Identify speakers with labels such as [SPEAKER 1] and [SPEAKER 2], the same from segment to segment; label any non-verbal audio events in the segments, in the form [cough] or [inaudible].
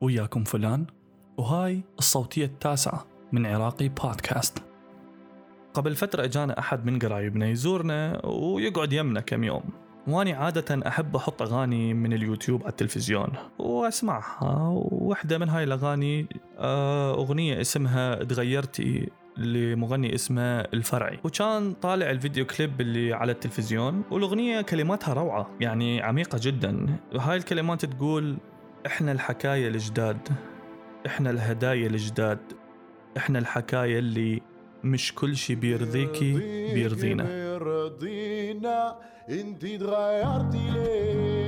[SPEAKER 1] وياكم فلان وهاي الصوتية التاسعة من عراقي بودكاست. قبل فترة اجانا أحد من قرايبنا يزورنا ويقعد يمنا كم يوم. واني عادة أحب أحط أغاني من اليوتيوب على التلفزيون وأسمعها. وواحدة من هاي الأغاني آه، أغنية اسمها تغيرتي لمغني اسمه الفرعي. وكان طالع الفيديو كليب اللي على التلفزيون والأغنية كلماتها روعة يعني عميقة جدا. هاي الكلمات تقول إحنا الحكاية الجداد إحنا الهدايا الجداد إحنا الحكاية اللي مش كل شي بيرضيكي بيرضينا.
[SPEAKER 2] بيرضينا. انت تغيرتي ليه؟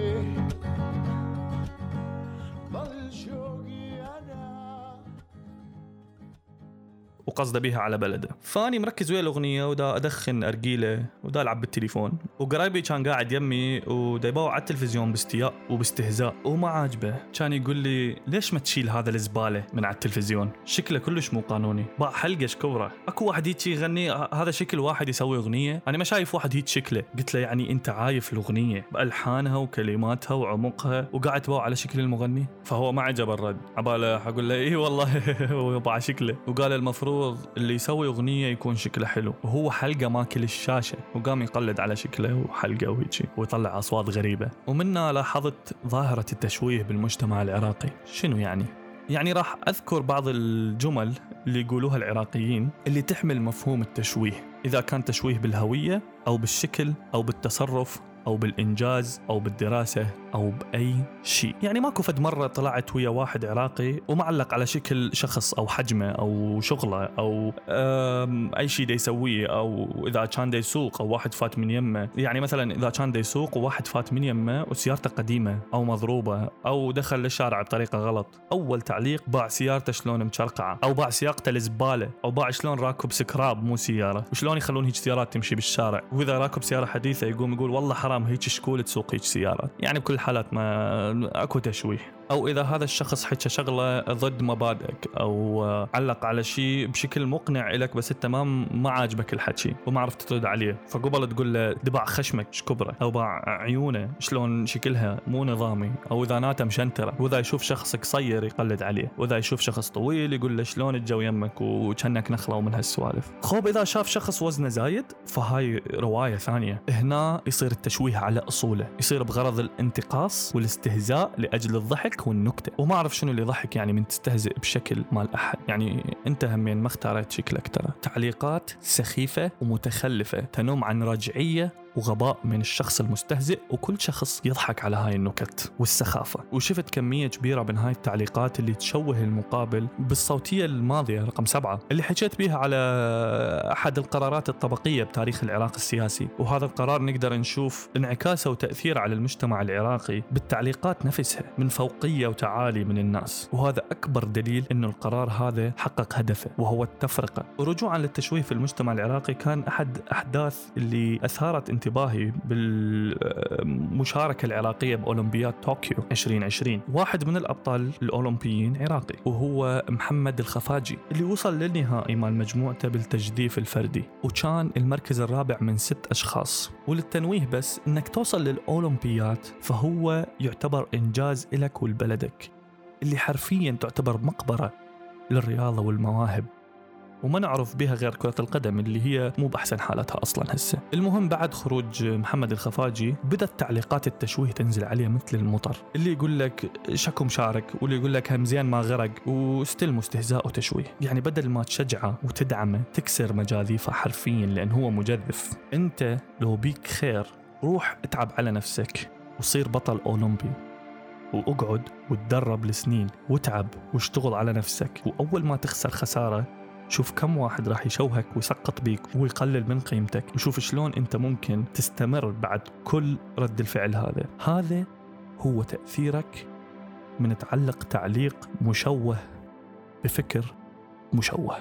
[SPEAKER 1] وقصده بيها على بلده. فأني مركز ويا الأغنية ودا أدخن أرجيلة ودا ألعب بالتليفون. وقرايبي كان قاعد يمي ودا يباوع على التلفزيون باستياء وباستهزاء وما عاجبه. كان يقول لي ليش ما تشيل هذا الزبالة من على التلفزيون؟ شكله كلش مو قانوني. باع حلقة شكورة. أكو واحد هيك يغني هذا شكل واحد يسوي أغنية. أنا ما شايف واحد هيك شكله. قلت له يعني أنت عايف الأغنية بألحانها وكلماتها وعمقها وقاعد تباوع على شكل المغني؟ فهو ما عجب الرد. عبالة أقول له إي والله [laughs] هو شكله. وقال المفروض اللي يسوي أغنية يكون شكله حلو. وهو حلقة ماكل الشاشة وقام يقلد على شكله وحلقة وهيجي ويطلع أصوات غريبة. ومنها لاحظت ظاهرة التشويه بالمجتمع العراقي. شنو يعني؟ يعني راح أذكر بعض الجمل اللي يقولوها العراقيين اللي تحمل مفهوم التشويه. إذا كان تشويه بالهوية أو بالشكل أو بالتصرف أو بالإنجاز أو بالدراسة أو بأي شيء. يعني ماكو فد مرة طلعت ويا واحد عراقي ومعلق على شكل شخص أو حجمه أو شغله أو أم، أي شيء دا يسويه أو إذا كان دا يسوق أو واحد فات من يمه. يعني مثلا إذا كان دا يسوق وواحد فات من يمه وسيارته قديمة أو مضروبة أو دخل للشارع بطريقة غلط أول تعليق باع سيارته شلون مشرقعة أو باع سياقته الزباله أو باع شلون راكب سكراب مو سيارة وشلون يخلون هيك سيارات تمشي بالشارع. وإذا راكب سيارة حديثة يقوم يقول والله حرام هيك شكول تسوق هيك سيارات يعني بكل الحالات ما أكو تشويه. أو إذا هذا الشخص حكى شغلة ضد مبادئك أو علق على شيء بشكل مقنع لك بس أنت ما عاجبك الحكي وما عرفت ترد عليه فقبل تقول له دبع خشمك إيش كبره؟ أو باع عيونه شلون شكلها؟ مو نظامي. أو إذا ناته مشنترة وإذا يشوف شخص قصير يقلد عليه وإذا يشوف شخص طويل يقول له شلون الجو يمك؟ وكأنك نخلة ومن هالسوالف. خوب إذا شاف شخص وزنه زايد فهاي رواية ثانية. هنا يصير التشويه على أصوله يصير بغرض الانتقاص والاستهزاء لأجل الضحك والنكتة. وما أعرف شنو اللي يضحك يعني من تستهزئ بشكل مال أحد. يعني أنت همين ما اختاريت شكلك ترى. تعليقات سخيفة ومتخلفة تنم عن رجعية وغباء من الشخص المستهزئ وكل شخص يضحك على هاي النكت والسخافة. وشفت كمية كبيرة من هاي التعليقات اللي تشوه المقابل بالصوتية الماضية رقم سبعة اللي حكيت بيها على أحد القرارات الطبقية بتاريخ العراق السياسي. وهذا القرار نقدر نشوف انعكاسه وتأثيره على المجتمع العراقي بالتعليقات نفسها من فوقية وتعالي من الناس. وهذا أكبر دليل أنه القرار هذا حقق هدفه وهو التفرقة. ورجوعا للتشويه في المجتمع العراقي كان أحد أحداث اللي أثارت انتباهي بالمشاركة العراقية بأولمبياد طوكيو 2020 واحد من الأبطال الأولمبيين عراقي وهو محمد الخفاجي اللي وصل للنهائي مال مجموعته بالتجديف الفردي وكان المركز الرابع من ست أشخاص. وللتنويه بس أنك توصل للأولمبيات فهو يعتبر إنجاز إلك ولبلدك اللي حرفيا تعتبر مقبرة للرياضة والمواهب. وما نعرف بها غير كرة القدم اللي هي مو بأحسن حالتها أصلا هسه. المهم بعد خروج محمد الخفاجي بدأت تعليقات التشويه تنزل عليه مثل المطر اللي يقول لك شكو مشارك واللي يقول لك همزيان ما غرق وستيل مستهزاء وتشويه. يعني بدل ما تشجعه وتدعمه تكسر مجاذيفه حرفيا لأن هو مجذف. أنت لو بيك خير روح اتعب على نفسك وصير بطل أولمبي. واقعد وتدرب لسنين وتعب واشتغل على نفسك. وأول ما تخسر خسارة شوف كم واحد راح يشوهك ويسقط بيك ويقلل من قيمتك وشوف شلون انت ممكن تستمر بعد كل رد الفعل هذا. هذا هو تأثيرك من تعلق تعليق مشوه بفكر مشوه.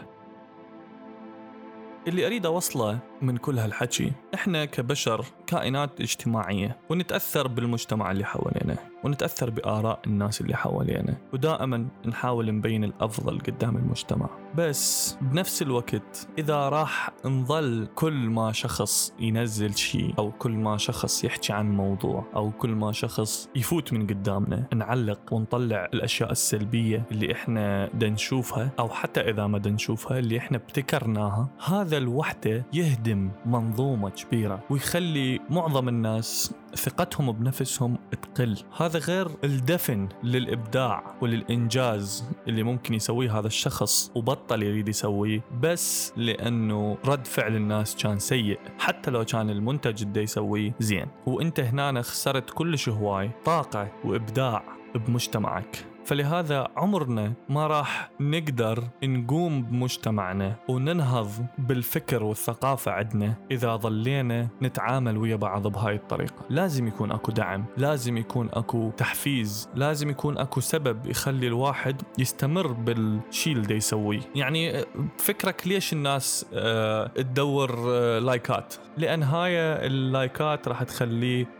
[SPEAKER 1] اللي أريد أوصله من كل هالحكي. إحنا كبشر كائنات اجتماعية ونتأثر بالمجتمع اللي حوالينا ونتأثر بآراء الناس اللي حوالينا ودائما نحاول نبين الأفضل قدام المجتمع. بس بنفس الوقت إذا راح نظل كل ما شخص ينزل شيء أو كل ما شخص يحكي عن موضوع أو كل ما شخص يفوت من قدامنا نعلق ونطلع الأشياء السلبية اللي إحنا دا نشوفها أو حتى إذا ما دا نشوفها اللي إحنا ابتكرناها. هذا الوحدة يهدم منظومة كبيرة ويخلي معظم الناس ثقتهم بنفسهم تقل. هذا غير الدفن للإبداع وللإنجاز اللي ممكن يسويه هذا الشخص وبطل يريد يسويه بس لأنه رد فعل الناس كان سيء. حتى لو كان المنتج اللي يسويه زين. وإنت هنا خسرت كلش هواي طاقة وإبداع بمجتمعك. فلهذا عمرنا ما راح نقدر نقوم بمجتمعنا وننهض بالفكر والثقافة عندنا إذا ظلينا نتعامل ويا بعض بهاي الطريقة. لازم يكون أكو دعم لازم يكون أكو تحفيز لازم يكون أكو سبب يخلي الواحد يستمر بالشيء اللي يسويه. يعني فكرك ليش الناس آه، تدور آه، لايكات؟ لأن هاي اللايكات راح تخليه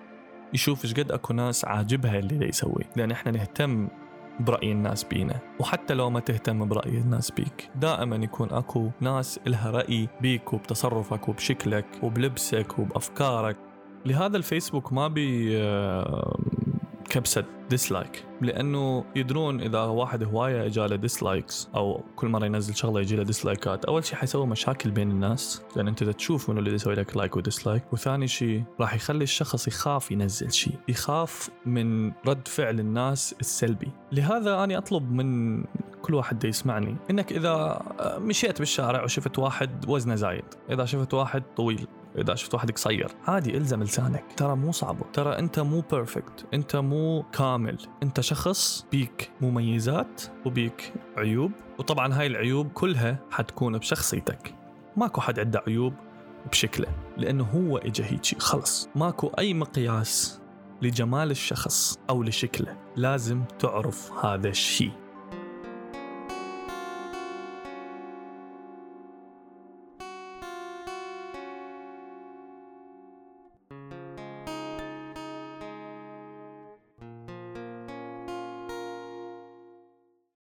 [SPEAKER 1] يشوف إيش قد أكو ناس عاجبها اللي دا يسوي لأن إحنا نهتم برأي الناس بينا وحتى لو ما تهتم برأي الناس بيك. دائما يكون أكو ناس إلها رأي بيك وبتصرفك وبشكلك وبلبسك وبأفكارك. لهذا الفيسبوك ما بي آه، كبسة dislike لأنه يدرون إذا واحد هواية إجاله dislikes أو كل مرة ينزل شغلة يجي له ديسلايكات أول شيء حيسوي مشاكل بين الناس. لأن أنت تشوف منو اللي يسوي لك like و dislike وثاني شيء راح يخلي الشخص يخاف ينزل شيء يخاف من رد فعل الناس السلبي. لهذا أنا أطلب من كل واحد يسمعني. إنك إذا مشيت بالشارع وشفت واحد وزنه زايد إذا شفت واحد طويل إذا شفت واحد قصير. عادي إلزم لسانك. ترى مو صعبة. ترى أنت مو perfect أنت مو كامل. أنت شخص بيك مميزات وبيك عيوب. وطبعا هاي العيوب كلها حتكون بشخصيتك. ماكو حد عنده عيوب بشكله لأنه هو اجى هيجي. خلص. ماكو أي مقياس لجمال الشخص أو لشكله. لازم تعرف هذا الشيء.